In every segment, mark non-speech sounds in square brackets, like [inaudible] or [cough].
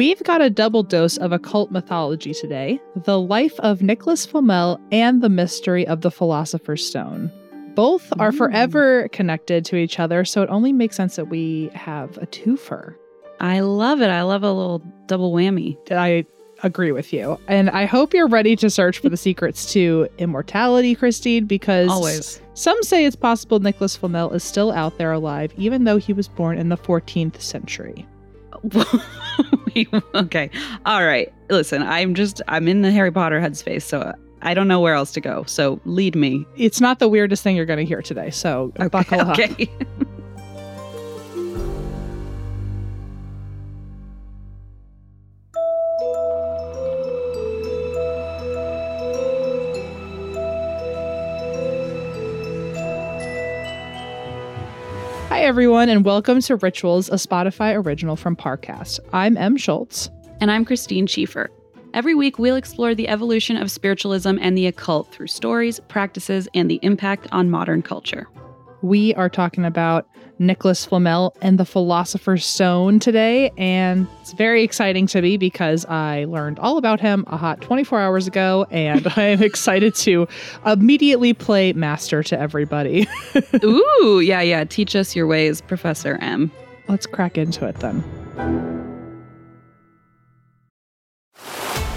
We've got a double dose of occult mythology today the life of Nicholas Flamel and the mystery of the Philosopher's Stone. Both are forever connected to each other, so it only makes sense that we have a twofer. I love it. I love a little double whammy. I agree with you. And I hope you're ready to search for the [laughs] secrets to immortality, Christine, because Always. some say it's possible Nicholas Flamel is still out there alive, even though he was born in the 14th century. [laughs] Okay. All right. Listen, I'm just, I'm in the Harry Potter headspace, so I don't know where else to go. So lead me. It's not the weirdest thing you're going to hear today, so buckle up. [laughs] Hi, everyone, and welcome to Rituals, a Spotify original from Parcast. I'm Em Schultz. and I'm Christine Schieffer. Every week, we'll explore the evolution of spiritualism and the occult through stories, practices, and the impact on modern culture. We are talking about Nicholas Flamel and the Philosopher's Stone today, and it's very exciting to me because I learned all about him a hot 24 hours ago, and [laughs] I am excited to immediately play master to everybody. [laughs] Ooh, yeah, yeah. Teach us your ways, Professor Em. Let's crack into it then.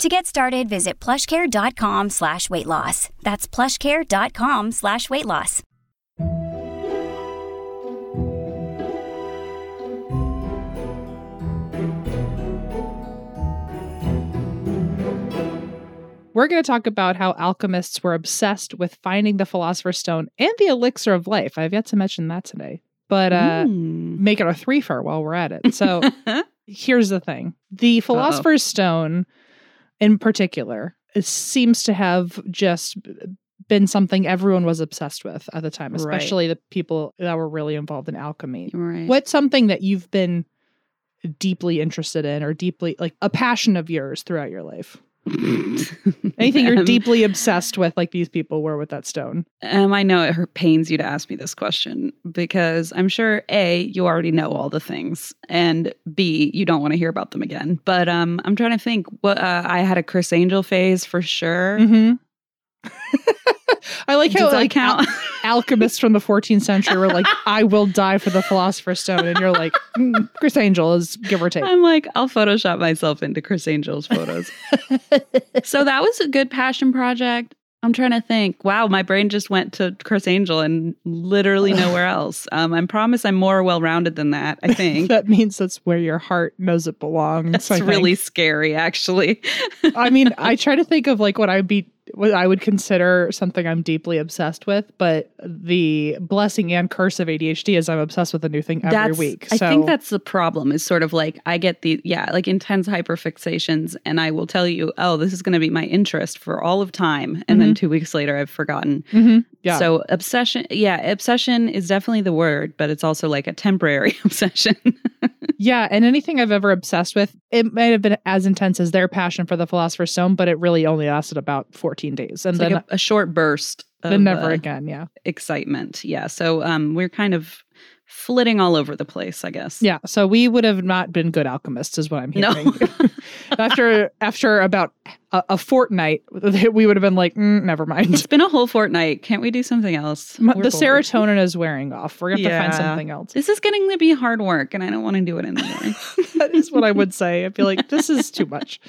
To get started, visit plushcare.com slash weight loss. That's plushcare.com slash weight loss. We're going to talk about how alchemists were obsessed with finding the Philosopher's Stone and the elixir of life. I've yet to mention that today, but uh, Mm. make it a threefer while we're at it. So [laughs] here's the thing the Philosopher's Stone, in particular, it seems to have just been something everyone was obsessed with at the time, Right. especially the people that were really involved in alchemy. right. What's something that you've been deeply interested in or deeply like a passion of yours throughout your life? [laughs] Anything you're Um, deeply obsessed with, like these people were with that stone. Um, I know it pains you to ask me this question because I'm sure A, you already know all the things, and B, you don't want to hear about them again. But um, I'm trying to think. What uh, I had a Criss Angel phase for sure. Mm-hmm. I like how Does like count? al- [laughs] alchemists from the 14th century were like, "I will die for the philosopher's stone," and you're like, mm, "Criss Angel is give or take." I'm like, I'll Photoshop myself into Criss Angel's photos. [laughs] so that was a good passion project. I'm trying to think. Wow, my brain just went to Criss Angel and literally [laughs] nowhere else. Um, I promise I'm more well rounded than that. I think that means that's where your heart knows it belongs. that's really scary, actually. I mean, I try to think of like what I'd be, what I would consider something I'm deeply obsessed with, but the blessing and curse of ADHD is I'm obsessed with a new thing every that's, week. I think that's the problem. Is sort of like I get the yeah, like intense hyperfixations, and I will tell you, oh, this is going to be my interest for all of time, and then two weeks later, I've forgotten. Mhm. Yeah. So obsession, yeah, obsession is definitely the word, but it's also like a temporary [laughs] obsession. yeah, and anything I've ever obsessed with, it might have been as intense as their passion for the Philosopher's Stone, but it really only lasted about 14 days, and It's then like a, a short burst of Then never uh, again. Yeah. excitement. Yeah. So um, we're kind of flitting all over the place, I guess. Yeah. So we would have not been good alchemists, is what I'm No. hearing. [laughs] after after about a, a fortnight, [laughs] we would have been like, "Mm, never mind. It's been a whole fortnight. Can't we do something else? We're the bored. serotonin is wearing off. We're gonna have to find something else. This is getting to be hard work, and I don't want to do it anymore. [laughs] that is what I would say. I feel like this is too much.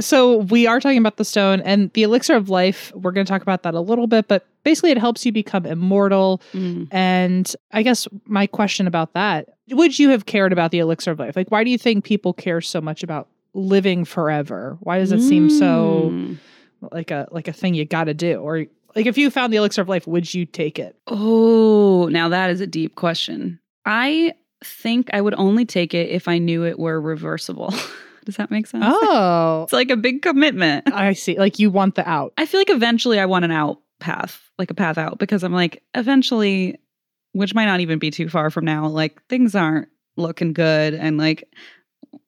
So we are talking about the stone and the elixir of life. We're going to talk about that a little bit, but basically it helps you become immortal. Mm. And I guess my question about that, would you have cared about the elixir of life? Like why do you think people care so much about living forever? Why does it seem so Mm. like a like a thing you got to do or like if you found the elixir of life, would you take it? Oh, now that is a deep question. I think I would only take it if I knew it were reversible. [laughs] Does that make sense? Oh, It's like a big commitment. [laughs] I see. Like you want the out. I feel like eventually I want an out path, like a path out, because I'm like, eventually, which might not even be too far from now, like things aren't looking good. And like,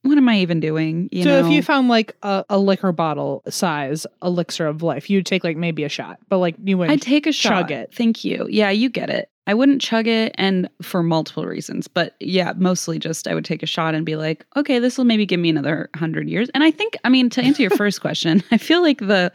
what am I even doing? You so know? if you found like a, a liquor bottle size elixir of life, you'd take like maybe a shot, but like you wouldn't I'd take a shot. chug it. Thank you. Yeah, you get it. I wouldn't chug it and for multiple reasons. But yeah, mostly just I would take a shot and be like, okay, this will maybe give me another hundred years. And I think, I mean, to answer your first [laughs] question, I feel like the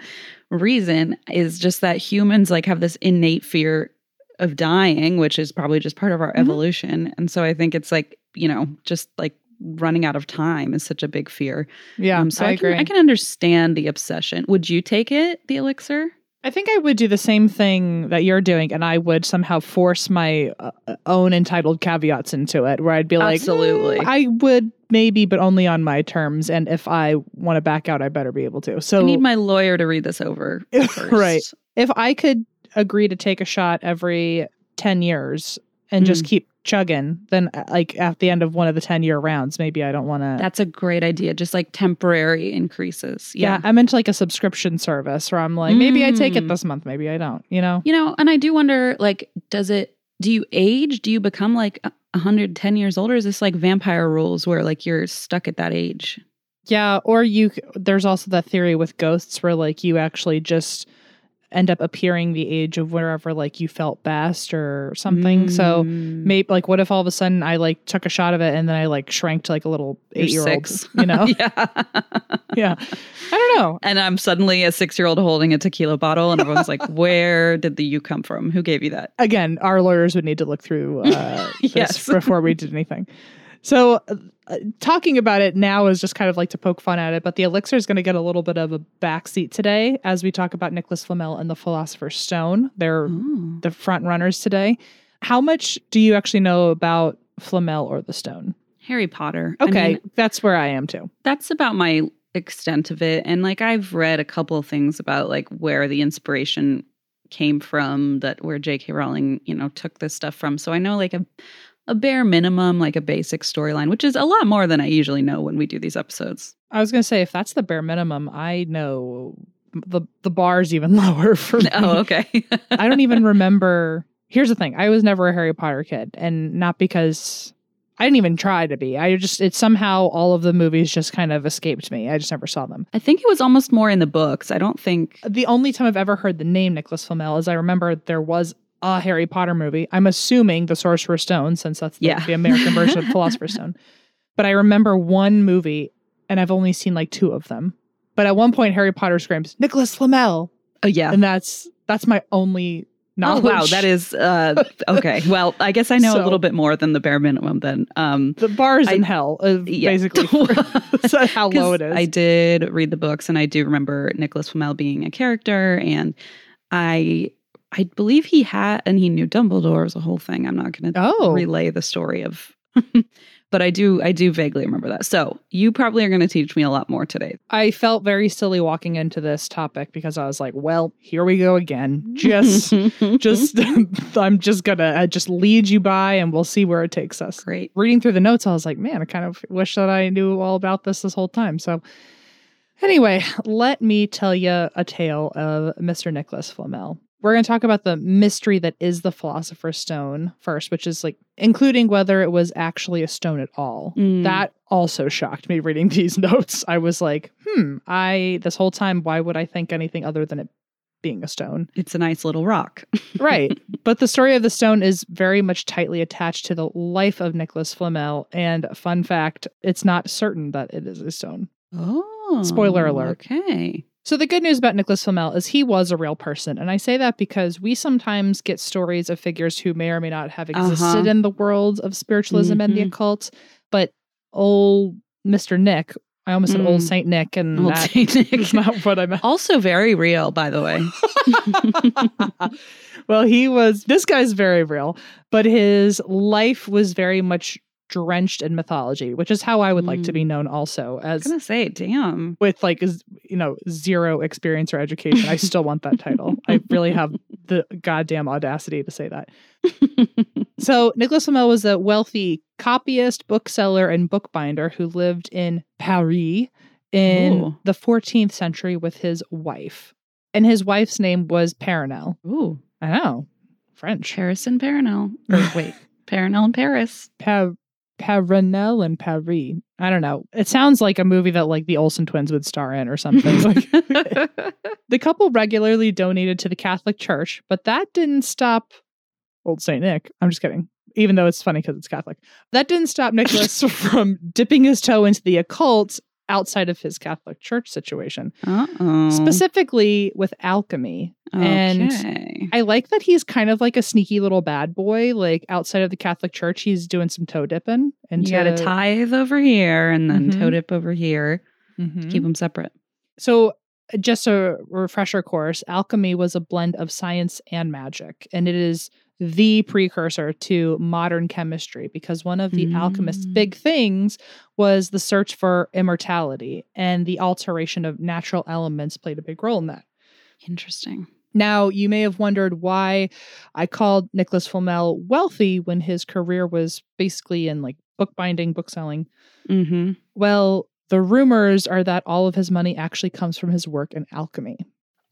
reason is just that humans like have this innate fear of dying, which is probably just part of our Mhm. evolution. And so I think it's like, you know, just like running out of time is such a big fear. Yeah, Um, so I, I, agree. can I can understand the obsession. Would you take it, the elixir? I think I would do the same thing that you're doing, and I would somehow force my uh, own entitled caveats into it, where I'd be like, Absolutely. "Mm, I would maybe, but only on my terms, and if I want to back out, I better be able to. So I need my lawyer to read this over [laughs] first. Right. if I could agree to take a shot every 10 years and just Mm. keep chugging, then uh, like at the end of one of the 10 year rounds, maybe I don't want to. That's a great idea. Just like temporary increases. Yeah. Yeah. I'm into like a subscription service where I'm like, maybe I take it Mm. this month, maybe I don't, you know? You know, and I do wonder like, does it, do you age? Do you become like 110 years old? Or is this like vampire rules where like you're stuck at that age? Yeah. Or you, there's also that theory with ghosts where like you actually just end up appearing the age of wherever like you felt best or something. So Mm. maybe like what if all of a sudden I like took a shot of it and then I like shrank to like a little eight year old, you know? [laughs] yeah. [laughs] yeah. I don't know. And I'm suddenly a six year old holding a tequila bottle, and everyone's like, [laughs] Where did the you come from? Who gave you that? Again, our lawyers would need to look through uh, this Yes. before we did anything. So, uh, talking about it now is just kind of like to poke fun at it, but the elixir is going to get a little bit of a backseat today as we talk about Nicholas Flamel and the Philosopher's Stone. They're Oh. the front runners today. How much do you actually know about Flamel or the stone? Harry Potter. I Okay, mean, that's where I am too. that's about my extent of it and like i've read a couple of things about like where the inspiration came from that where jk rowling you know took this stuff from so i know like a a bare minimum like a basic storyline which is a lot more than i usually know when we do these episodes I was going to say if that's the bare minimum, I know the the bar's even [laughs] lower for [laughs] oh, me. oh okay [laughs] I don't even remember. Here's the thing: I was never a Harry Potter kid, and not because I didn't even try to be. I just it somehow all of the movies just kind of escaped me. I just never saw them. i think it was almost more in the books i don't think The only time I've ever heard the name Nicholas Flamel is I remember there was a Harry Potter movie. I'm assuming the Sorcerer's Stone, since that's the, Yeah. the American version of [laughs] Philosopher's Stone. But I remember one movie, and I've only seen like two of them. But at one point, Harry Potter screams Nicholas Flamel, oh yeah and that's that's my only knowledge. Oh wow, that is uh, [laughs] okay. Well, I guess I know So- a little bit more than the bare minimum. Then, um, the bar's in hell, uh, yeah. basically. for- [laughs] how low it is. I did read the books, and I do remember Nicholas Flamel being a character, and I, I believe he had, and he knew Dumbledore was a whole thing. I'm not going to Oh. relay the story of, [laughs] but I do, I do vaguely remember that. So you probably are going to teach me a lot more today. I felt very silly walking into this topic because I was like, well, here we go again. [laughs] Just just [laughs] I'm just gonna uh, just lead you by and we'll see where it takes us. great. Reading through the notes, I was like, man, I kind of wish that I knew all about this this whole time. So anyway, let me tell you a tale of Mr. Nicholas Flamel. We're going to talk about the mystery that is the Philosopher's Stone first, which is like including whether it was actually a stone at all. Mm. That also shocked me reading [laughs] these notes. I was like, hmm, I, this whole time, why would I think anything other than it being a stone. It's a nice little rock. [laughs] right. But the story of the stone is very much tightly attached to the life of Nicholas Flamel. And fun fact, it's not certain that it is a stone. Oh. Spoiler alert. Okay. So the good news about Nicholas Flamel is he was a real person. And I say that because we sometimes get stories of figures who may or may not have existed Uh-huh. in the world of spiritualism and the Mhm. occult. But old Mr. Nick, I almost said old Mm. Saint Nick, and Old that Saint [laughs] Nick. is not what I meant. Also very real, by the way. [laughs] well, he was, this guy's very real, but his life was very much drenched in mythology, which is how I would like to be mm. known also as I was as gonna say, damn. with like, you know, zero experience or education. I still want that title. I really have [laughs] the goddamn audacity to say that. So, Nicholas Flamel was a wealthy copyist, bookseller, and bookbinder who lived in Paris in Ooh. the 14th century with his wife. And his wife's name was Perenelle. Ooh, I know. French. Paris and Perenelle. Or [laughs] wait, Perenelle and Paris. Pa- Perenelle and Paris. I don't know. It sounds like a movie that like the Olsen twins would star in or something. [laughs] Like, [laughs] the couple regularly donated to the Catholic Church, but that didn't stop old Saint Nick. I'm just kidding. Even though it's funny because it's Catholic. That didn't stop Nicholas [laughs] from dipping his toe into the occult outside of his Catholic Church situation, Uh-oh. specifically with alchemy. And I like that he's kind of like a sneaky little bad boy. Like outside of the Catholic Church, he's doing some toe dipping. And you got to tithe over here and then Mhm. toe dip over here. Mhm. Keep them separate. So, just a refresher course alchemy was a blend of science and magic, and it is the precursor to modern chemistry because one of the alchemist's Mm. big things was the search for immortality, and the alteration of natural elements played a big role in that. Interesting. Now, you may have wondered why I called Nicholas Flamel wealthy when his career was basically in like bookbinding, bookselling. Mm-hmm. Well, the rumors are that all of his money actually comes from his work in alchemy.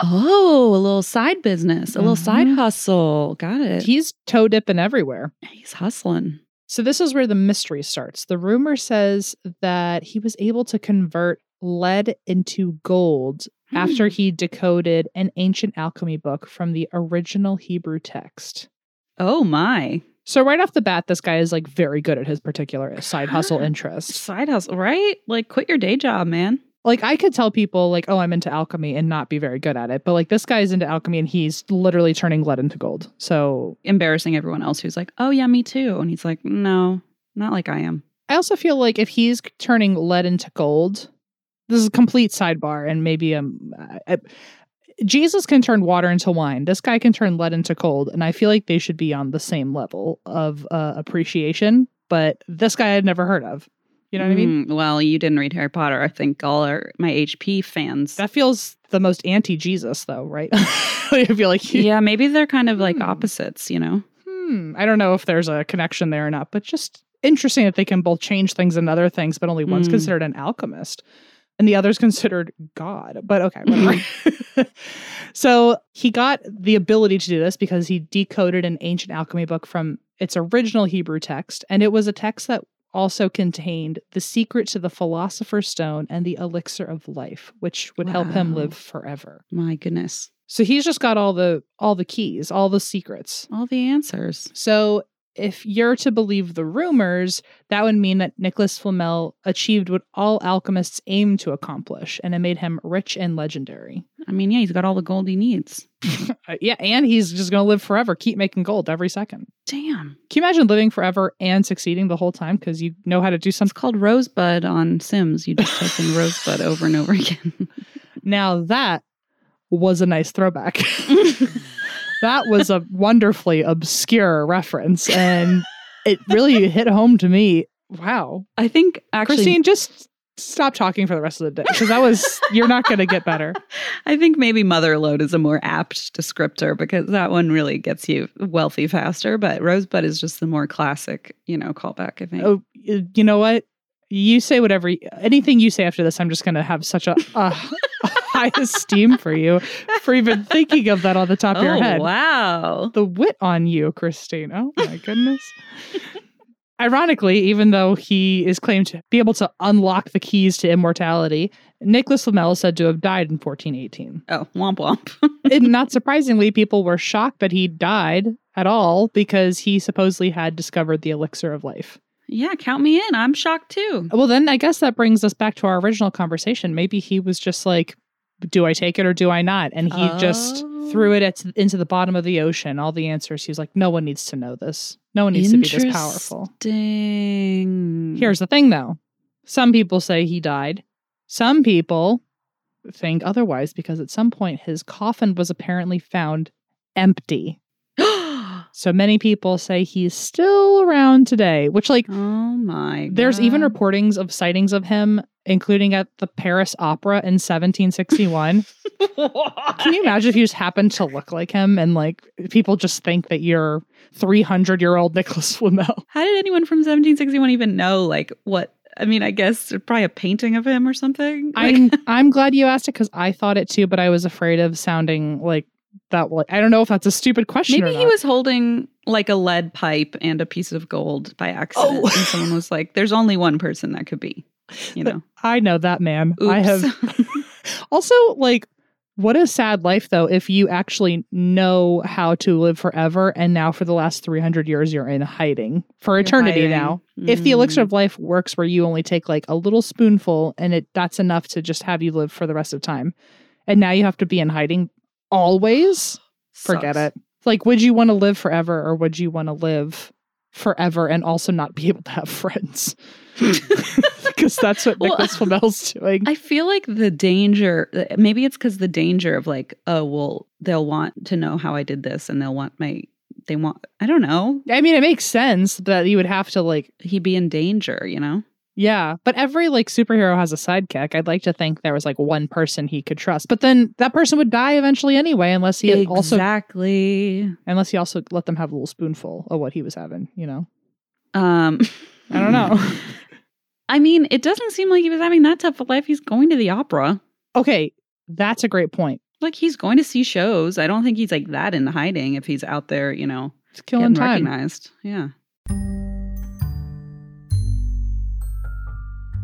Oh, a little side business, a little side Mhm. hustle. Got it. He's toe dipping everywhere. He's hustling. So, this is where the mystery starts. The rumor says that he was able to convert lead into gold after he decoded an ancient alchemy book from the original Hebrew text. Oh my. So, right off the bat, this guy is like very good at his particular side hustle interest. Side hustle, right? Like quit your day job, man. Like, I could tell people, like, oh, I'm into alchemy and not be very good at it. But, like, this guy's into alchemy and he's literally turning lead into gold. So, Embarrassing everyone else who's like, oh yeah, me too. And he's like, no, not like I am. I also feel like if he's turning lead into gold, this is a complete sidebar, and maybe um, I, Jesus can turn water into wine. This guy can turn lead into gold, and I feel like they should be on the same level of uh, appreciation. But this guy I'd never heard of. You know what I mean? Mm, well, you didn't read Harry Potter. I think all our my HP fans. That feels the most anti-Jesus, though, right? [laughs] I feel like yeah, maybe they're kind of like Hmm. opposites, you know? hmm, I don't know if there's a connection there or not, but just interesting that they can both change things and other things, but only one's Mm. considered an alchemist and the other's considered God. But okay, [laughs] so he got the ability to do this because he decoded an ancient alchemy book from its original Hebrew text, and it was a text that also contained the secret to the philosopher's stone and the elixir of life which would help him live forever My goodness. so he's just got all the all the keys all the secrets All the answers. so if you're to believe the rumors, that would mean that Nicholas Flamel achieved what all alchemists aim to accomplish, and it made him rich and legendary. I mean, yeah, he's got all the gold he needs. [laughs] Uh, yeah, and he's just going to live forever, keep making gold every second. Damn. Can you imagine living forever and succeeding the whole time because you know how to do It's something? called Rosebud on Sims. You just type in [laughs] Rosebud over and over again. Now that was a nice throwback. [laughs] that was a wonderfully obscure reference, and it really hit home to me. Wow, I think actually Christine, just stop talking for the rest of the day because that was you're not going to get better. [laughs] I think maybe motherlode is a more apt descriptor because that one really gets you wealthy faster. But Rosebud is just the more classic, you know, callback. I think. Oh, you know what? You say whatever. Anything you say after this, I'm just going to have such a, a [laughs] high esteem for you for even thinking of that on the top of your Oh, head. wow. The wit on you, Christine. Oh my goodness. Ironically, even though he is claimed to be able to unlock the keys to immortality, Nicholas Flamel is said to have died in 1418. Oh, womp womp. and not surprisingly, people were shocked that he died at all because he supposedly had discovered the elixir of life. yeah, count me in. I'm shocked too. Well, then I guess that brings us back to our original conversation. Maybe he was just like, do I take it or do I not? And he just Oh. threw it at, into the bottom of the ocean. All the answers. He was like, no one needs to know this. No one needs to be this powerful. Interesting. Here's the thing though some people say he died, some people think otherwise because at some point his coffin was apparently found empty. [gasps] So many people say he's still around today, which, like, oh my. there's even reportings of sightings of him, including at the Paris Opera in 1761. [laughs] Can you imagine if you just happened to look like him and, like, people just think that you're 300 year old Nicholas Flamel? How did anyone from 1761 even know like what? I mean, I guess probably a painting of him or something. Like, [laughs] I'm I'm glad you asked it because I thought it too, but I was afraid of sounding like that. I don't know if that's a stupid question. maybe he was holding like a lead pipe and a piece of gold by accident, Oh. and someone was like, "There's only one person that could be." You know. I know that man. I have [laughs] also like. What a sad life, though, if you actually know how to live forever, and now for the last 300 years you're in hiding for You're eternity hiding. now. If the elixir Mm. of life works where you only take like a little spoonful and it that's enough to just have you live for the rest of time, and now you have to be in hiding always, forget Sucks. it. Like, would you want to live forever or would you want to live forever and also not be able to have friends? [laughs] [laughs] Because that's what Well, Nicholas Flamel's doing. I feel like the danger, maybe it's because the danger of like, oh, well, they'll want to know how I did this and they'll want my, they want, I don't know, I mean, it makes sense that you would have to like, He'd be in danger, you know? Yeah. But every like superhero has a sidekick. I'd like to think there was like one person he could trust, but then that person would die eventually anyway, unless he also exactly. unless he also let them have a little spoonful of what he was having. You know, Um, [laughs] I don't know. [laughs] I mean, it doesn't seem like he was having that tough of life. He's going to the opera. okay, that's a great point. Like he's going to see shows. I don't think he's like that in hiding if he's out there, you know, It's killing time. recognized. Yeah.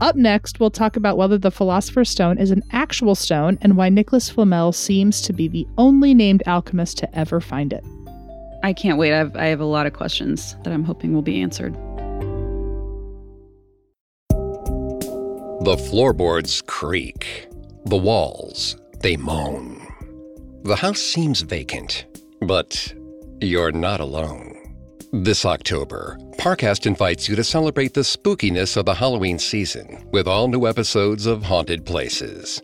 Up next, we'll talk about whether the Philosopher's Stone is an actual stone and why Nicholas Flamel seems to be the only named alchemist to ever find it. I can't wait. I've, I have a lot of questions that I'm hoping will be answered. The floorboards creak. The walls, they moan. The house seems vacant, but you're not alone. This October, Parcast invites you to celebrate the spookiness of the Halloween season with all new episodes of Haunted Places.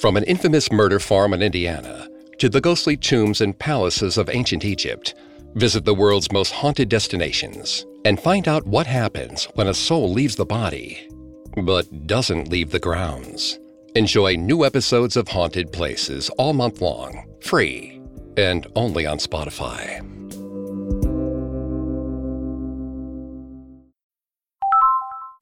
From an infamous murder farm in Indiana to the ghostly tombs and palaces of ancient Egypt, visit the world's most haunted destinations and find out what happens when a soul leaves the body but doesn't leave the grounds. Enjoy new episodes of Haunted Places all month long, free, and only on Spotify.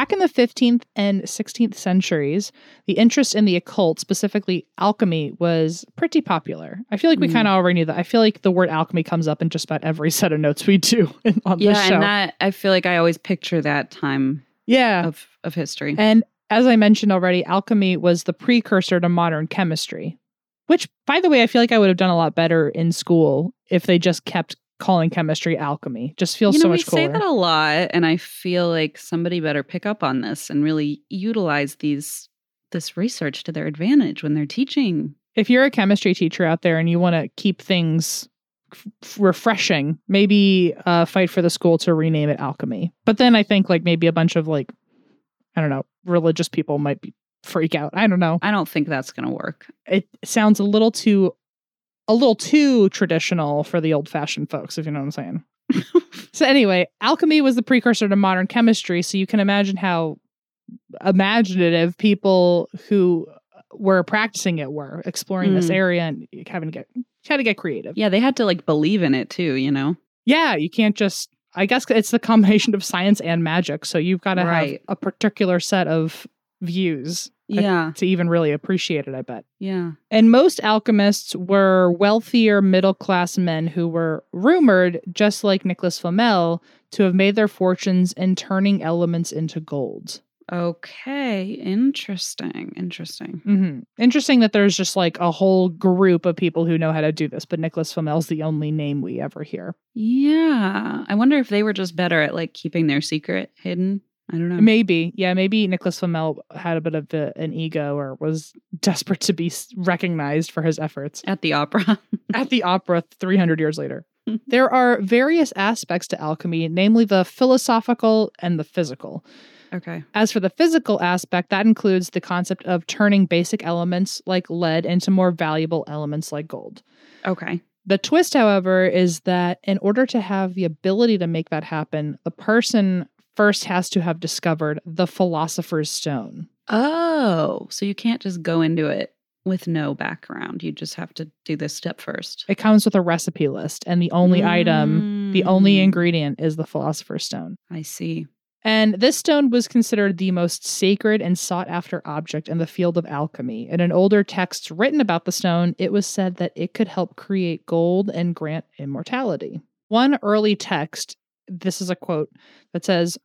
Back in the 15th and 16th centuries, the interest in the occult, specifically alchemy, was pretty popular. I feel like we Mm. kind of already knew that. I feel like the word alchemy comes up in just about every [laughs] set of notes we do [laughs] in- on Yeah, this show. and that I feel like I always picture that time yeah. of of history. And as I mentioned already, alchemy was the precursor to modern chemistry, which, by the way, I feel like I would have done a lot better in school if they just kept calling chemistry alchemy. Just feels you know, so much cooler. We say that a lot, and I feel like somebody better pick up on this and really utilize these this research to their advantage when they're teaching. if you're a chemistry teacher out there and you want to keep things f- refreshing, maybe uh, fight for the school to rename it alchemy. But then I think like maybe a bunch of like, I don't know, religious people might be freak out. I don't know. I don't think that's going to work. It sounds a little too a little too traditional for the old fashioned folks, if you know what I'm saying. [laughs] so, anyway, alchemy was the precursor to modern chemistry. So, you can imagine how imaginative people who were practicing it were exploring this Mm. area and having to get had to get creative. Yeah, they had to like believe in it too, you know? Yeah, you can't just. I guess it's the combination of science and magic. So you've got to have a particular set of views Yeah. to even really appreciate it. I bet. Yeah. And most alchemists were wealthier middle class men who were rumored, just like Nicholas Flamel, to have made their fortunes in turning elements into gold. Okay. Interesting. Interesting. hmm Interesting that there's just like a whole group of people who know how to do this, but Nicholas Flamel's the only name we ever hear. Yeah. I wonder if they were just better at like keeping their secret hidden. I don't know. Maybe, yeah, maybe Nicholas Flamel had a bit of a, an ego or was desperate to be recognized for his efforts At the opera. [laughs] at the opera 300 years later. [laughs] there are various aspects to alchemy, namely the philosophical and the physical. okay. As for the physical aspect, that includes the concept of turning basic elements like lead into more valuable elements like gold. Okay. The twist, however, is that in order to have the ability to make that happen, the person first has to have discovered the philosopher's stone. Oh, so you can't just go into it with no background. You just have to do this step first. It comes with a recipe list, and the only item, the only Mm. ingredient is the philosopher's stone. I see. And this stone was considered the most sacred and sought after object in the field of alchemy. In an older text written about the stone, it was said that it could help create gold and grant immortality. One early text, this is a quote, that says,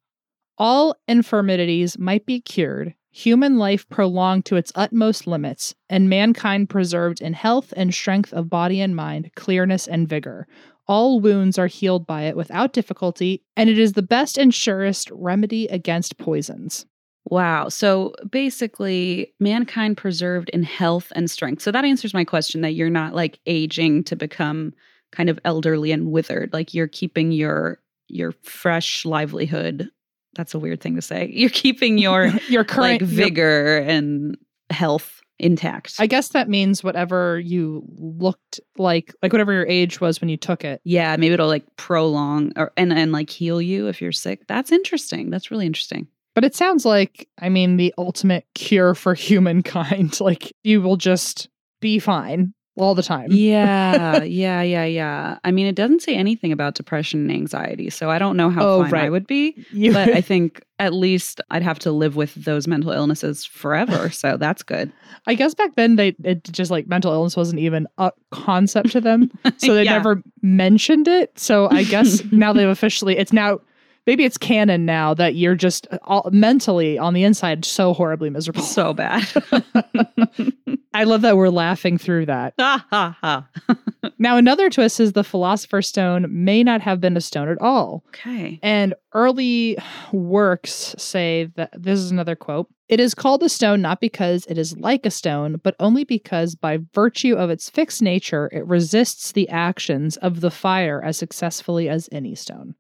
All infirmities might be cured, human life prolonged to its utmost limits, and mankind preserved in health and strength of body and mind, clearness and vigor. All wounds are healed by it without difficulty, and it is the best and surest remedy against poisons. Wow. So basically, mankind preserved in health and strength. So that answers my question that you're not like aging to become kind of elderly and withered. Like you're keeping your your fresh livelihood. That's a weird thing to say. You're keeping your [laughs] Your current like your- vigor and health intact. I guess that means whatever you looked like, like whatever your age was when you took it. yeah, maybe it'll like prolong or and and like heal you if you're sick. That's interesting. That's really interesting. But it sounds like, I mean, the ultimate cure for [laughs] humankind. Like you will just be fine all the time. Yeah, [laughs] yeah, yeah, yeah. I mean, it doesn't say anything about depression and anxiety, so I don't know how Oh, fine I would be. You- But I think at least I'd have to live with those mental illnesses forever. [laughs] So that's good. I guess back then they it just like mental illness wasn't even a concept to them, so [laughs] they Yeah. never mentioned it. So I guess now they've officially it's now maybe it's canon now that you're just uh, all, mentally on the inside so horribly miserable. So bad. [laughs] I love that we're laughing through that. [laughs] ha ha ha. [laughs] Now another twist is the philosopher's stone may not have been a stone at all. Okay. And early works say that this is another quote it is called a stone not because it is like a stone, but only because by virtue of its fixed nature, it resists the actions of the fire as successfully as any stone.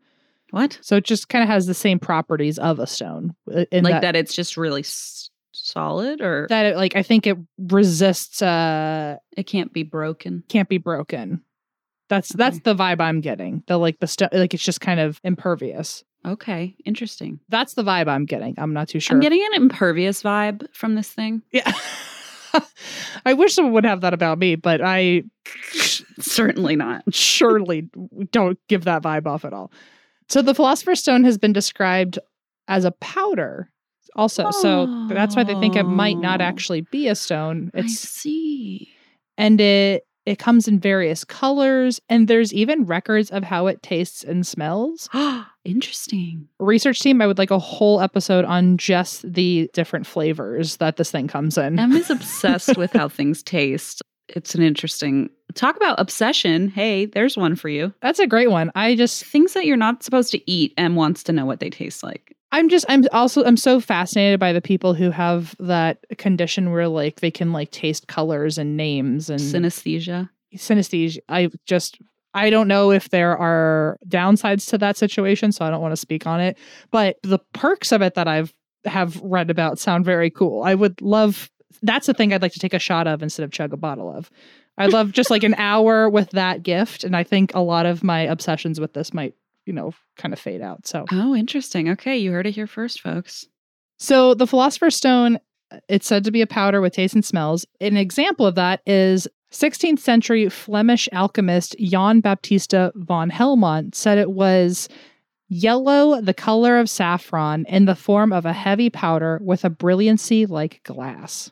What? So it just kind of has the same properties of a stone. uh, In like that. it's just really s- solid or That it, like I think it resists uh it can't be broken. can't be broken. That's that's the vibe I'm getting. The like the stone like it's just kind of impervious. Okay. Interesting. That's the vibe I'm getting. I'm not too sure. I'm getting an impervious vibe from this thing. Yeah. [laughs] I wish someone would have that about me, but I [laughs] Certainly not. surely don't give that vibe off at all. So the Philosopher's Stone has been described as a powder also. So that's why they think it might not Oh. actually be a stone. I It's see. and it it comes in various colors and there's even records of how it tastes and smells. [gasps] Interesting. Research team, I would like a whole episode on just the different flavors that this thing comes in. Emma's [laughs] obsessed with how things taste. It's an interesting talk about obsession. Hey, there's one for you. That's a great one. I just Things that you're not supposed to eat and wants to know what they taste like. I'm just I'm also I'm so fascinated by the people who have that condition where like they can like taste colors and names and Synesthesia. synesthesia. I just I don't know if there are downsides to that situation, so I don't want to speak on it. But the perks of it that I've have read about sound very cool. I would love that's the thing I'd like to take a shot of instead of chug a bottle of. I love just like an [laughs] hour with that gift. And I think a lot of my obsessions with this might, you know, kind of fade out. So, Oh, interesting. Okay, you heard it here first, folks. so the Philosopher's Stone, it's said to be a powder with taste and smells. An example of that is 16th century Flemish alchemist Jan Baptista von Helmont said it was yellow, the color of saffron, in the form of a heavy powder with a brilliancy like glass.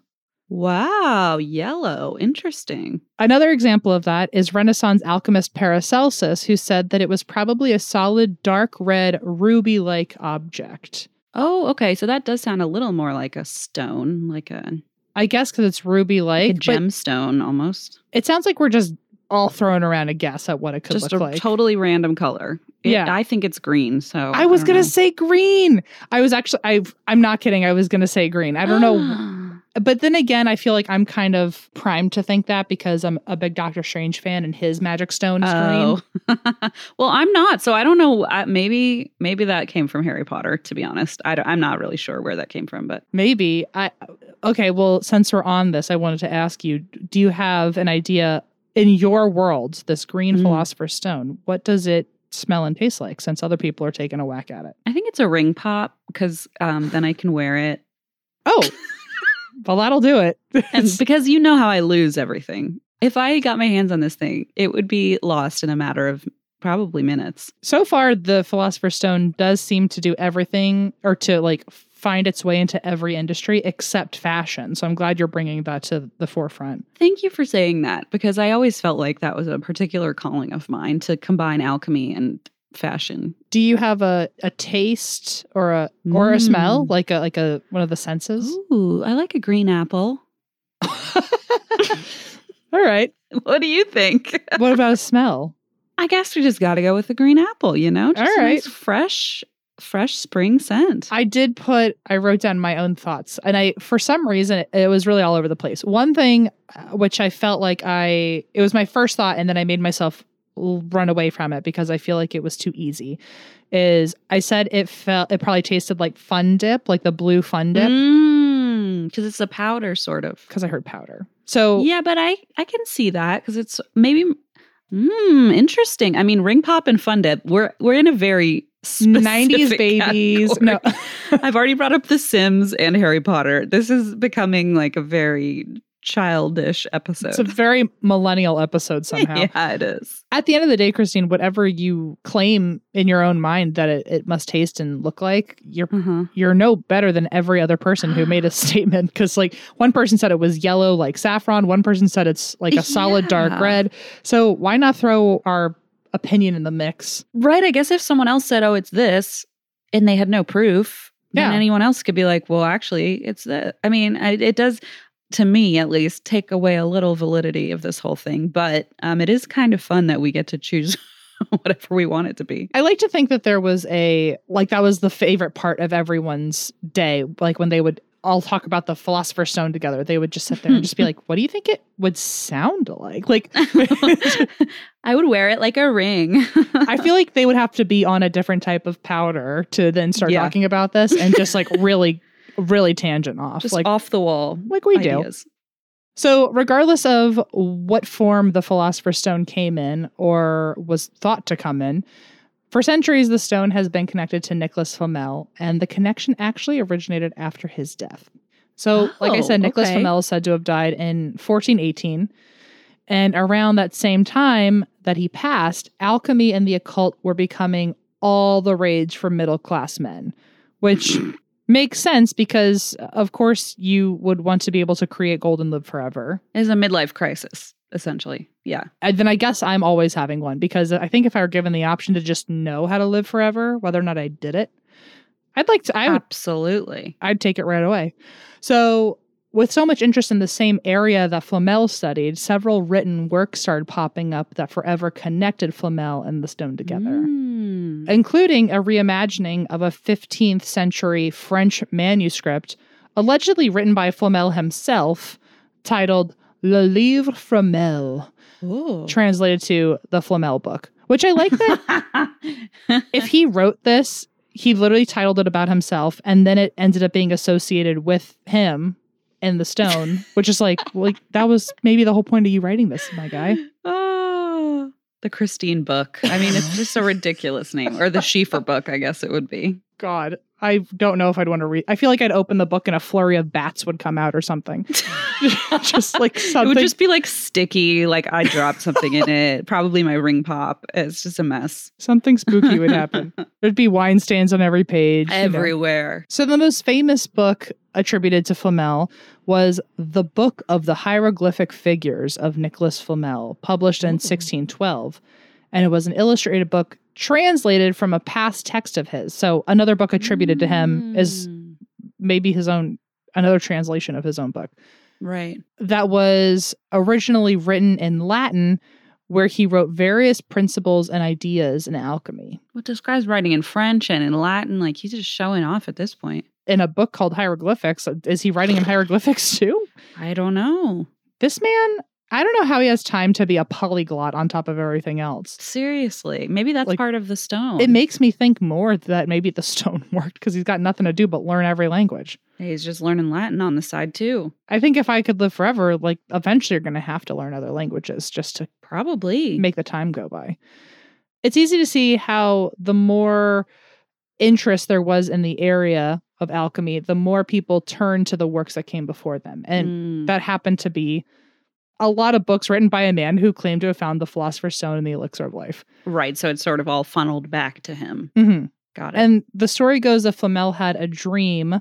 Wow, yellow. Interesting. Another example of that is Renaissance alchemist Paracelsus, who said that it was probably a solid dark red ruby like object. Oh, okay. So that does sound a little more like a stone, like a, I guess because it's ruby like a gemstone almost. It sounds like we're just all throwing around a guess at what it could Just look a like. totally random color. It- Yeah. I think it's green. So I was gonna know. say green. I was actually I I'm not kidding. I was gonna say green. I don't know. [gasps] But then again, I feel like I'm kind of primed to think that because I'm a big Doctor Strange fan and his magic stone is green. Oh. [laughs] well, I'm not, so I don't know. Uh, maybe, maybe that came from Harry Potter. To be honest, I am not really sure where that came from, but Maybe. I okay, well, since we're on this, I wanted to ask you, do you have an idea in your world, this green Mm. philosopher's stone, what does it smell and taste like since other people are taking a whack at it? I think it's a ring pop because um, then I can wear it, Oh. [laughs] well, that'll do it. [laughs] and because you know how I lose everything. If I got my hands on this thing, it would be lost in a matter of probably minutes. so far the philosopher's stone does seem to do everything or to like find its way into every industry except fashion so i'm glad you're bringing that to the forefront Thank you for saying that because I always felt like that was a particular calling of mine to combine alchemy and fashion. do you have a, a taste or a or a smell Mm. like a like a one of the senses Ooh, I like a green apple. [laughs] [laughs] all right What do you think? [laughs] what about a smell I guess we just got to go with the green apple, you know? Just All a nice, fresh, fresh spring scent. I did put I wrote down my own thoughts and I for some reason it, it was really all over the place. One thing uh, which I felt like I it was my first thought and then I made myself run away from it because I feel like it was too easy is I said it felt it probably tasted like fun dip, like the blue fun dip because it's a powder, sort of. because I heard powder. So Yeah, but I I can see that because it's maybe mm, interesting. I mean, ring pop and fun dip. We're we're in a very 90s babies. category. No. [laughs] I've already brought up The Sims and Harry Potter. This is becoming like a very childish episode. it's a very millennial episode [laughs] somehow. yeah, it is. At the end of the day, Christine, whatever you claim in your own mind that it, it must taste and look like, you're Uh-huh. you're no better than every other person who made a [gasps] statement because like one person said it was yellow like saffron one person said it's like a solid dark red so why not throw our opinion in the mix Right. I guess if someone else said, "Oh, it's this," and they had no proof, then Yeah. anyone else could be like, "Well, actually, it's that." I mean, I, it does, to me at least, take away a little validity of this whole thing. But um, it is kind of fun that we get to choose [laughs] whatever we want it to be. i like to think that there was a like that was the favorite part of everyone's day like when they would all talk about the philosopher's stone together they would just sit there and just be [laughs] like what do you think it would sound like like [laughs] I would wear it like a ring. I feel like they would have to be on a different type of powder to then start Yeah. talking about this and just like really, really tangent off. just like off the wall, like we do. So, regardless of what form the Philosopher's Stone came in or was thought to come in, for centuries the stone has been connected to Nicholas Flamel, and the connection actually originated after his death. So, like I Oh, said, Nicholas okay. Flamel is said to have died in 1418. And around that same time that he passed, alchemy and the occult were becoming all the rage for middle class men, which [clears throat] makes sense because, of course, you would want to be able to create gold and live forever. It's a midlife crisis, essentially. Yeah. And then I guess I'm always having one because I think if I were given the option to just know how to live forever, whether or not I did it, I'd like to. I would. Absolutely. I'd take it right away. So, with so much interest in the same area that Flamel studied, several written works started popping up that forever connected Flamel and the stone together, Mm. including a reimagining of a 15th century French manuscript, allegedly written by Flamel himself, titled Le Livre Flamel, Ooh. translated to the Flamel book, which I like that [laughs] if he wrote this, he literally titled it about himself, and then it ended up being associated with him and the stone, which is like, like that was maybe the whole point of you writing this, my guy. Oh, [laughs] the Christine book. I mean, it's just a ridiculous name. Or the Schieffer book, I guess it would be. God, I don't know if I'd want to read. I feel like I'd open the book and a flurry of bats would come out or something. [laughs] just like something. It would just be like sticky, like I dropped something in it. [laughs] Probably my ring pop. It's just a mess. something spooky would happen. [laughs] There'd be wine stains on every page. you know. Everywhere. So the most famous book attributed to Flamel was the Book of the Hieroglyphic Figures of Nicolas Flamel, published in 1612. And it was an illustrated book translated from a past text of his. So another book attributed to him is Mm, maybe his own another translation of his own book. right. That was originally written in Latin where he wrote various principles and ideas in alchemy. What describes writing in French and in Latin? Like he's just showing off at this point. In a book called Hieroglyphics, is he writing in hieroglyphics too? I don't know. This man, I don't know how he has time to be a polyglot on top of everything else. Seriously. Maybe that's Like, part of the stone. It makes me think more that maybe the [laughs] stone worked because he's got nothing to do but learn every language. He's just learning Latin on the side too. I think if I could live forever, like eventually you're going to have to learn other languages just to Probably. make the time go by. It's easy to see how the more interest there was in the area of alchemy, the more people turned to the works that came before them. And Mm. that happened to be a lot of books written by a man who claimed to have found the Philosopher's Stone and the Elixir of Life. right. So it's sort of all funneled back to him. hmm Got it. And the story goes that Flamel had a dream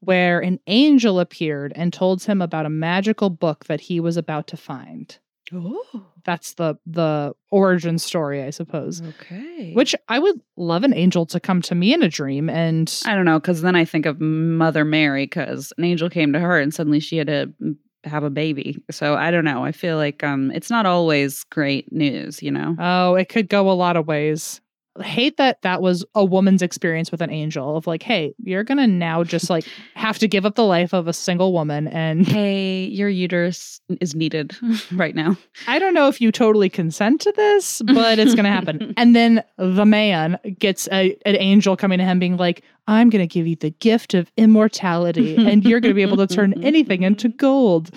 where an angel appeared and told him about a magical book that he was about to find. oh. That's the the origin story, I suppose. Okay. Which I would love an angel to come to me in a dream and I don't know, because then I think of Mother Mary, because an angel came to her and suddenly she had to mm, have a baby. So I don't know. I feel like um, it's not always great news, you know? oh, it could go a lot of ways. I hate that that was a woman's experience with an angel of like, hey, you're gonna now just like [laughs] have to give up the life of a single woman and [laughs] hey, your uterus is needed [laughs] right now. I don't know if you totally consent to this, but it's to happen. and then the man gets a, an angel coming to him being like, I'm to give you the gift of immortality and you're to be able to turn anything into gold.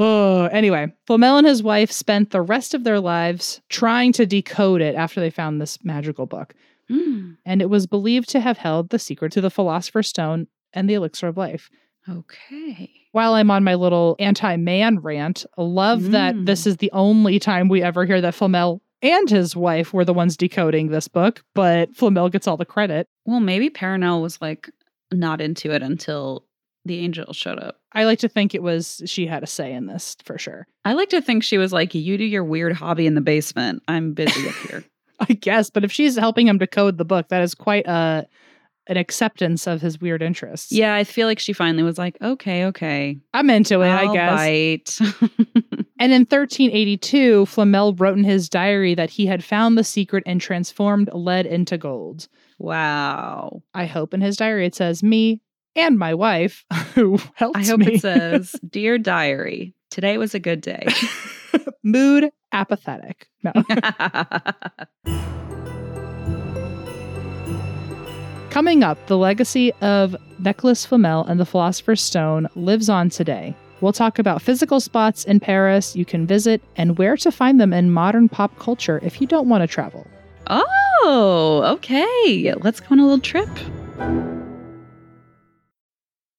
Oh, [sighs] anyway, Flamel and his wife spent the rest of their lives trying to decode it after they found this magical book. Mm, And it was believed to have held the secret to the Philosopher's Stone and the Elixir of Life okay. while I'm on my little anti man rant, I love that Mm. this is the only time we ever hear that Flamel and his wife were the ones decoding this book, but Flamel gets all the credit. Well, maybe Perenelle was like not into it until the angel showed up. I like to think it was she had a say in this for sure. I like to think she was like, You do your weird hobby in the basement. I'm busy up here. [laughs] I guess, but if she's helping him decode the book, that is quite a an acceptance of his weird interests. Yeah, I feel like she finally was like, Okay, okay. I'm into it, I I'll guess. bite. [laughs] And in 1382, Flamel wrote in his diary that he had found the secret and transformed lead into gold. wow. I hope in his diary it says me and my wife [laughs] who helped I hope me. it says, [laughs] Dear diary, today was a good day. [laughs] mood apathetic. No. Coming up, the legacy of Nicolas Flamel and the Philosopher's Stone lives on today. We'll talk about physical spots in Paris you can visit and where to find them in modern pop culture if you don't want to travel. oh, okay. Let's go on a little trip.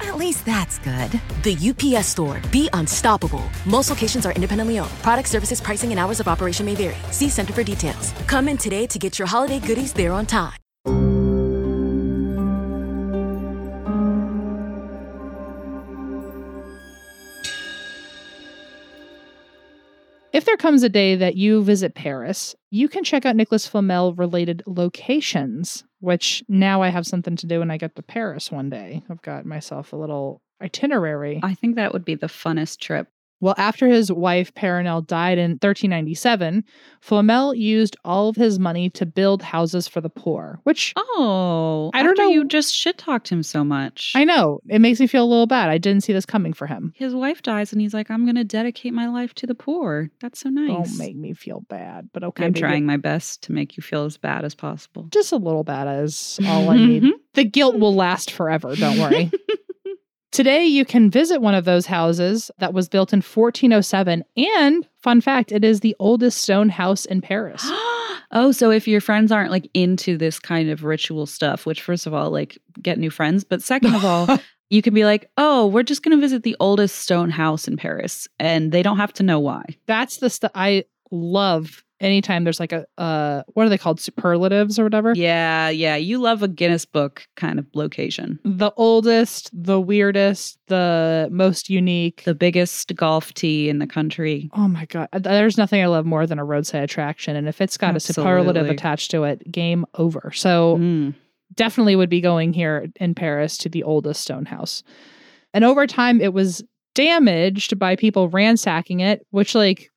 At least that's good. The UPS store. Be unstoppable. Most locations are independently owned. Product services, pricing, and hours of operation may vary. See Center for details. Come in today to get your holiday goodies there on time. If there comes a day that you visit Paris, you can check out Nicolas Flamel related locations, which now I have something to do when I get to Paris one day. I've got myself a little itinerary. I think that would be the funnest trip. Well, after his wife Perenelle died in 1397, Flamel used all of his money to build houses for the poor, which Oh, I don't know- You just shit talked him so much. I know it makes me feel a little bad. I didn't see this coming for him. His wife dies, and he's like, "I'm going to dedicate my life to the poor." That's so nice. Don't make me feel bad, but okay. I'm trying my best to make you feel as bad as possible. Just a little bad is [laughs] all I need. Mm-hmm. the guilt will last forever. Don't worry. [laughs] Today, you can visit one of those houses that was built in 1407. And, fun fact, it is the oldest stone house in Paris. [gasps] oh, so if your friends aren't like into this kind of ritual stuff, which first of all, like get new friends, but second of all, [laughs] you can be like, "Oh, we're just going to visit the oldest stone house in Paris," and they don't have to know why. That's the stuff I love anytime there's like a, uh, what are they called? Superlatives or whatever? Yeah, yeah, you love a Guinness Book kind of location. The oldest, the weirdest, the most unique. The biggest golf tee in the country. Oh my God. There's nothing I love more than a roadside attraction. And if it's got a superlative attached to it, game over. So Mm. definitely would be going here in Paris to the oldest stone house. And over time, it was damaged by people ransacking it, which, like,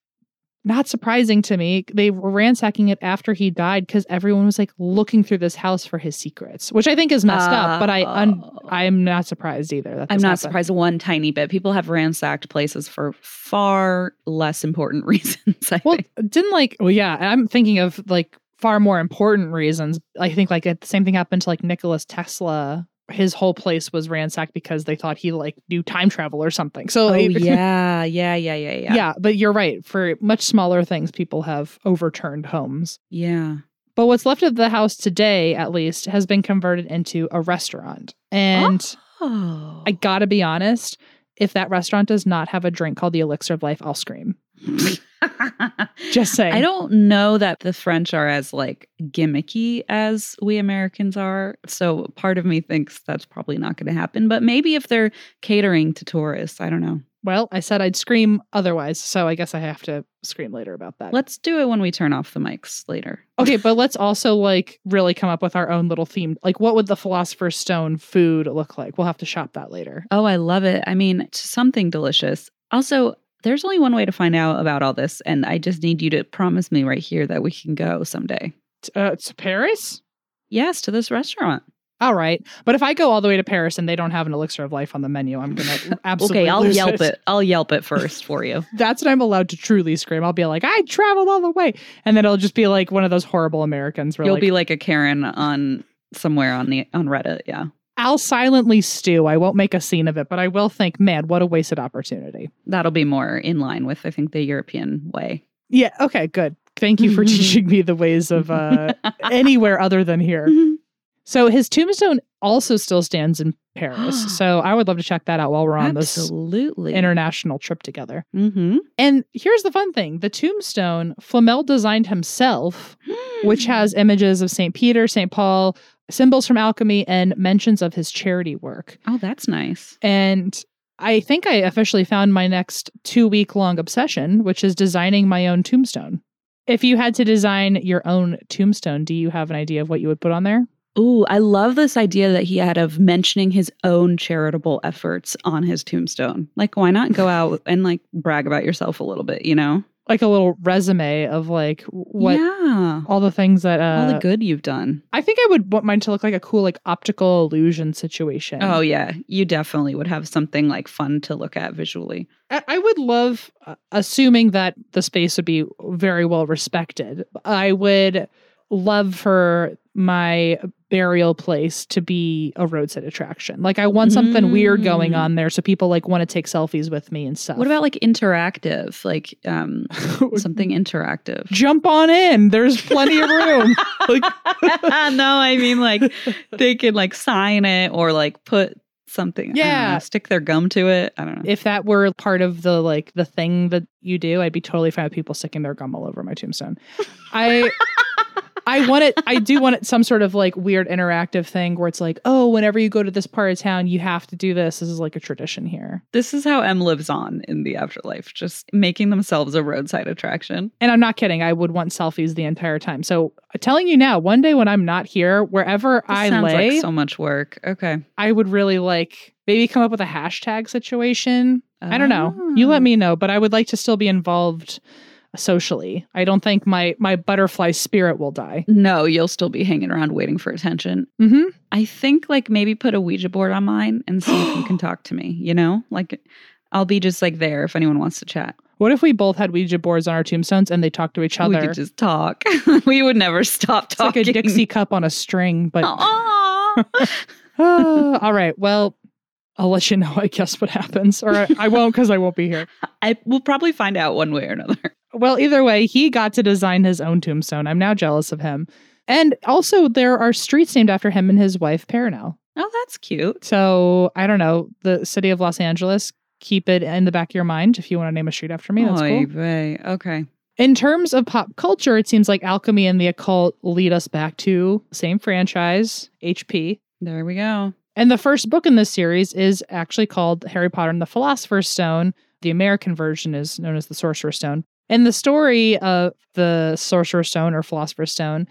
not surprising to me. They were ransacking it after he died because everyone was like looking through this house for his secrets, which I think is messed up. But I, un- oh. I'm not surprised either. I'm not happened. surprised one tiny bit. People have ransacked places for far less important [laughs] reasons. I Well, think. didn't like, well, yeah, I'm thinking of like far more important reasons. I think like the same thing happened to like Nicholas Tesla. His whole place was ransacked because they thought he like knew time travel or something. So Oh [laughs] yeah, yeah, yeah, yeah, yeah. yeah, but you're right. For much smaller things, people have overturned homes. Yeah. But what's left of the house today, at least, has been converted into a restaurant. And Oh. I gotta be honest, if that restaurant does not have a drink called the Elixir of Life, I'll scream. [laughs] Just saying. I don't know that the French are as like gimmicky as we Americans are. So part of me thinks that's probably not going to happen. But maybe if they're catering to tourists, I don't know. Well, I said I'd scream otherwise, so I guess I have to scream later about that. Let's do it when we turn off the mics later. okay, but let's also like really come up with our own little theme. Like, what would the Philosopher's Stone food look like? We'll have to shop that later. Oh, I love it. I mean, something delicious. Also, there's only one way to find out about all this, and I just need you to promise me right here that we can go someday. Uh, to Paris? Yes, to this restaurant. All right, but if I go all the way to Paris and they don't have an elixir of life on the menu, I'm gonna [laughs] absolutely. okay, I'll yelp it. I'll yelp it first for you. [laughs] That's what I'm allowed to truly scream. I'll be like, I traveled all the way, and then it'll just be like one of those horrible Americans. Where You'll like, be like a Karen on somewhere on the on Reddit. Yeah. I'll silently stew. I won't make a scene of it, but I will think, man, what a wasted opportunity. That'll be more in line with I think the European way. Yeah. Okay. Good. Thank you for [laughs] teaching me the ways of uh, [laughs] anywhere other than here. [laughs] So his tombstone also still stands in Paris. [gasps] so I would love to check that out while we're on Absolutely. this international trip together. Mm-hmm. And here's the fun thing the tombstone, Flamel designed himself, [gasps] which has images of St. Peter, St. Paul, symbols from alchemy, and mentions of his charity work. Oh, that's nice. And I think I officially found my next two week long obsession, which is designing my own tombstone. If you had to design your own tombstone, do you have an idea of what you would put on there? Ooh, I love this idea that he had of mentioning his own charitable efforts on his tombstone. Like, why not go out and like brag about yourself a little bit, you know? Like a little resume of like what yeah. all the things that uh, All the good you've done. I think I would want mine to look like a cool like optical illusion situation. Oh, yeah. You definitely would have something like fun to look at visually. I I would love, uh, assuming that the space would be very well respected. I would love for my burial place to be a roadside attraction. Like I want something weird going Mm. on there so people like want to take selfies with me and stuff. What about like interactive, like um [laughs] something interactive? jump on in? There's plenty of room. [laughs] like [laughs] no, I mean like they could like sign it or like put something. Yeah. know, stick their gum to it. I don't know. if that were part of the like the thing that you do, I'd be totally fine with people sticking their gum all over my tombstone. I I want it I do want it some sort of like weird interactive thing where it's like, oh, whenever you go to this part of town, you have to do this. This is like a tradition here. This is how Em lives on in the afterlife, just making themselves a roadside attraction. And I'm not kidding. I would want selfies the entire time. So telling you now, one day when I'm not here, wherever This I sounds lay, like so much work. Okay. I would really like maybe come up with a hashtag situation. I don't know. You let ah. me know, but I would like to still be involved socially. I don't think my my butterfly spirit will die. No, you'll still be hanging around waiting for attention. Mm-hmm. I think like maybe put a Ouija board on mine and see if you can [gasps] talk to me, you know? Like I'll be just like there if anyone wants to chat. What if we both had Ouija boards on our tombstones and they talk to each other? We could just talk. [laughs] we would never stop it's like talking. a Dixie cup on a string, but. [laughs] [laughs] Ah, all right. Well, I'll let you know. I guess what happens, or I, I won't because I won't be here. I will probably find out one way or another. Well, either way, he got to design his own tombstone. I'm now jealous of him. And also, there are streets named after him and his wife, Perenelle. Oh, that's cute. So I don't know. The city of Los Angeles, keep it in the back of your mind if you want to name a street after me. That's Oy cool. vey. Okay. In terms of pop culture, it seems like alchemy and the occult lead us back to same franchise, HP. There we go. And the first book in this series is actually called Harry Potter and the Philosopher's Stone. The American version is known as the Sorcerer's Stone. In the story of the Sorcerer's Stone or Philosopher's Stone,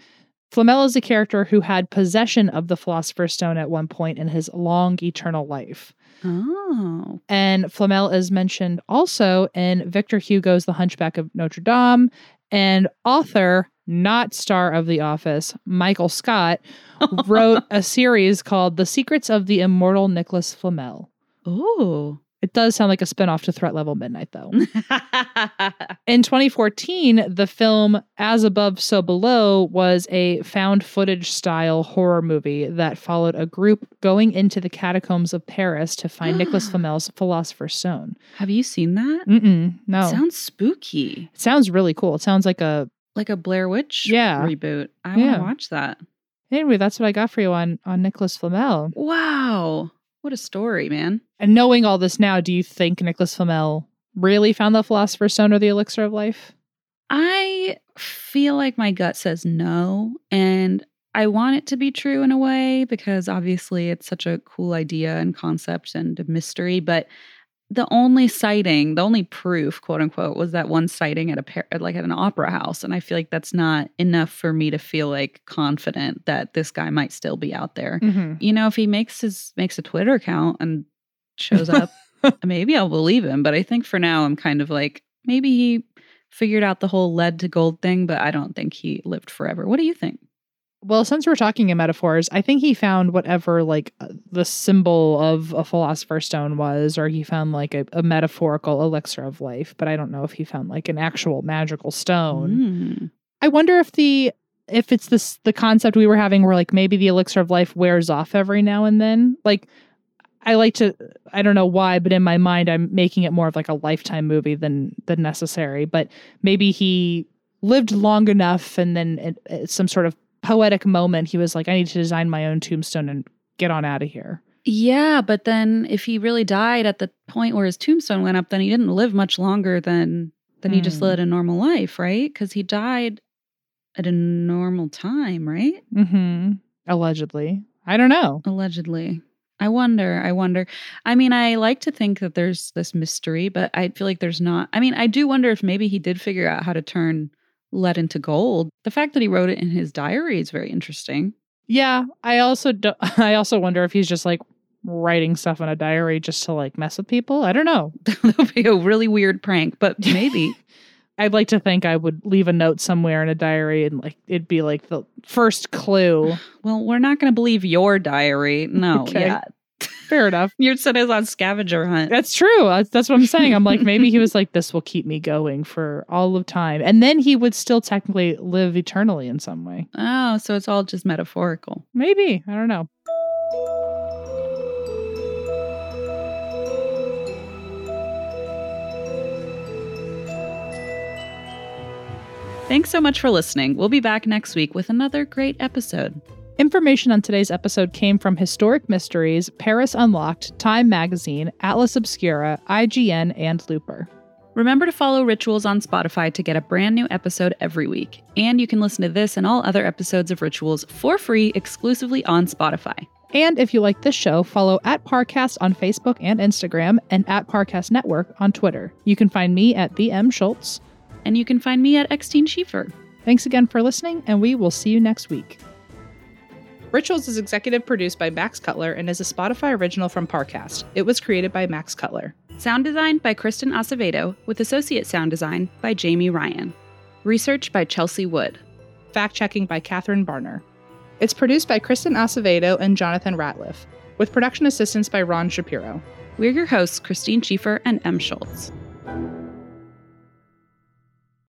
Flamel is a character who had possession of the Philosopher's Stone at one point in his long eternal life. Oh. And Flamel is mentioned also in Victor Hugo's The Hunchback of Notre Dame. And author, not star of The Office, Michael Scott, [laughs] wrote a series called The Secrets of the Immortal Nicholas Flamel. Ooh. It does sound like a spinoff to Threat Level Midnight, though. [laughs] In 2014, the film As Above, So Below was a found footage style horror movie that followed a group going into the catacombs of Paris to find [gasps] Nicolas Flamel's Philosopher's Stone. Have you seen that? Mm-mm, no. Sounds spooky. it sounds really cool. It sounds like a. Like a Blair Witch Yeah. reboot. I Yeah. want to watch that. Anyway, that's what I got for you on, on Nicolas Flamel. Wow. What a story, man. And knowing all this now, do you think Nicolas Flamel really found the Philosopher's Stone or the Elixir of Life? I feel like my gut says no. And I want it to be true in a way because obviously it's such a cool idea and concept and a mystery. But the only sighting, the only proof, quote unquote, was that one sighting at a par- like at an opera house. And I feel like that's not enough for me to feel like confident that this guy might still be out there. Mm-hmm. You know, if he makes his makes a Twitter account and shows up, [laughs] maybe I'll believe him. But I think for now, I'm kind of like maybe he figured out the whole lead to gold thing, but I don't think he lived forever. What do you think? Well, since we're talking in metaphors, I think he found whatever like uh, the symbol of a philosopher's stone was, or he found like a, a metaphorical elixir of life. But I don't know if he found like an actual magical stone. Mm. I wonder if the if it's this the concept we were having where like maybe the elixir of life wears off every now and then. Like I like to I don't know why, but in my mind I'm making it more of like a lifetime movie than than necessary. But maybe he lived long enough and then at, at some sort of poetic moment he was like, I need to design my own tombstone and get on out of here. Yeah, but then if he really died at the point where his tombstone went up, then he didn't live much longer than than he just Hmm. led a normal life, right? Because he died at a normal time, right? Mm-hmm. Allegedly. I don't know. Allegedly. I wonder. I wonder. I mean, I like to think that there's this mystery, but I feel like there's not. I mean, I do wonder if maybe he did figure out how to turn lead into gold. The fact that he wrote it in his diary is very interesting. Yeah, I also do, [laughs] I also wonder if he's just like writing stuff in a diary just to like mess with people. I don't know. [laughs] that would be a really weird prank, but [laughs] maybe. I'd like to think I would leave a note somewhere in a diary and like it'd be like the first clue. [sighs] well, we're not going to believe your diary. No, Okay. yeah. Fair enough. Your son is on scavenger hunt. That's true. That's, that's what I'm saying. I'm like, maybe he was like, this will keep me going for all of time. And then he would still technically live eternally in some way. Oh, so it's all just metaphorical. Maybe. I don't know. Thanks so much for listening. We'll be back next week with another great episode. Information on today's episode came from Historic Mysteries, Paris Unlocked, Time Magazine, Atlas Obscura, IGN, and Looper. Remember to follow Rituals on Spotify to get a brand new episode every week. And you can listen to this and all other episodes of Rituals for free exclusively on Spotify. And if you like this show, follow at Parcast on Facebook and Instagram and at Parcast Network on Twitter. You can find me at the Em Schulz. And you can find me at Xtine Schiefer. Thanks again for listening, and we will see you next week. Rituals is executive produced by Max Cutler and is a Spotify original from Parcast. It was created by Max Cutler. Sound design by Kristen Acevedo, with associate sound design by Jamie Ryan. Research by Chelsea Wood. Fact checking by Katherine Barner. It's produced by Kristen Acevedo and Jonathan Ratliff, with production assistance by Ron Shapiro. We're your hosts, Christine Schiefer and Em Schulz.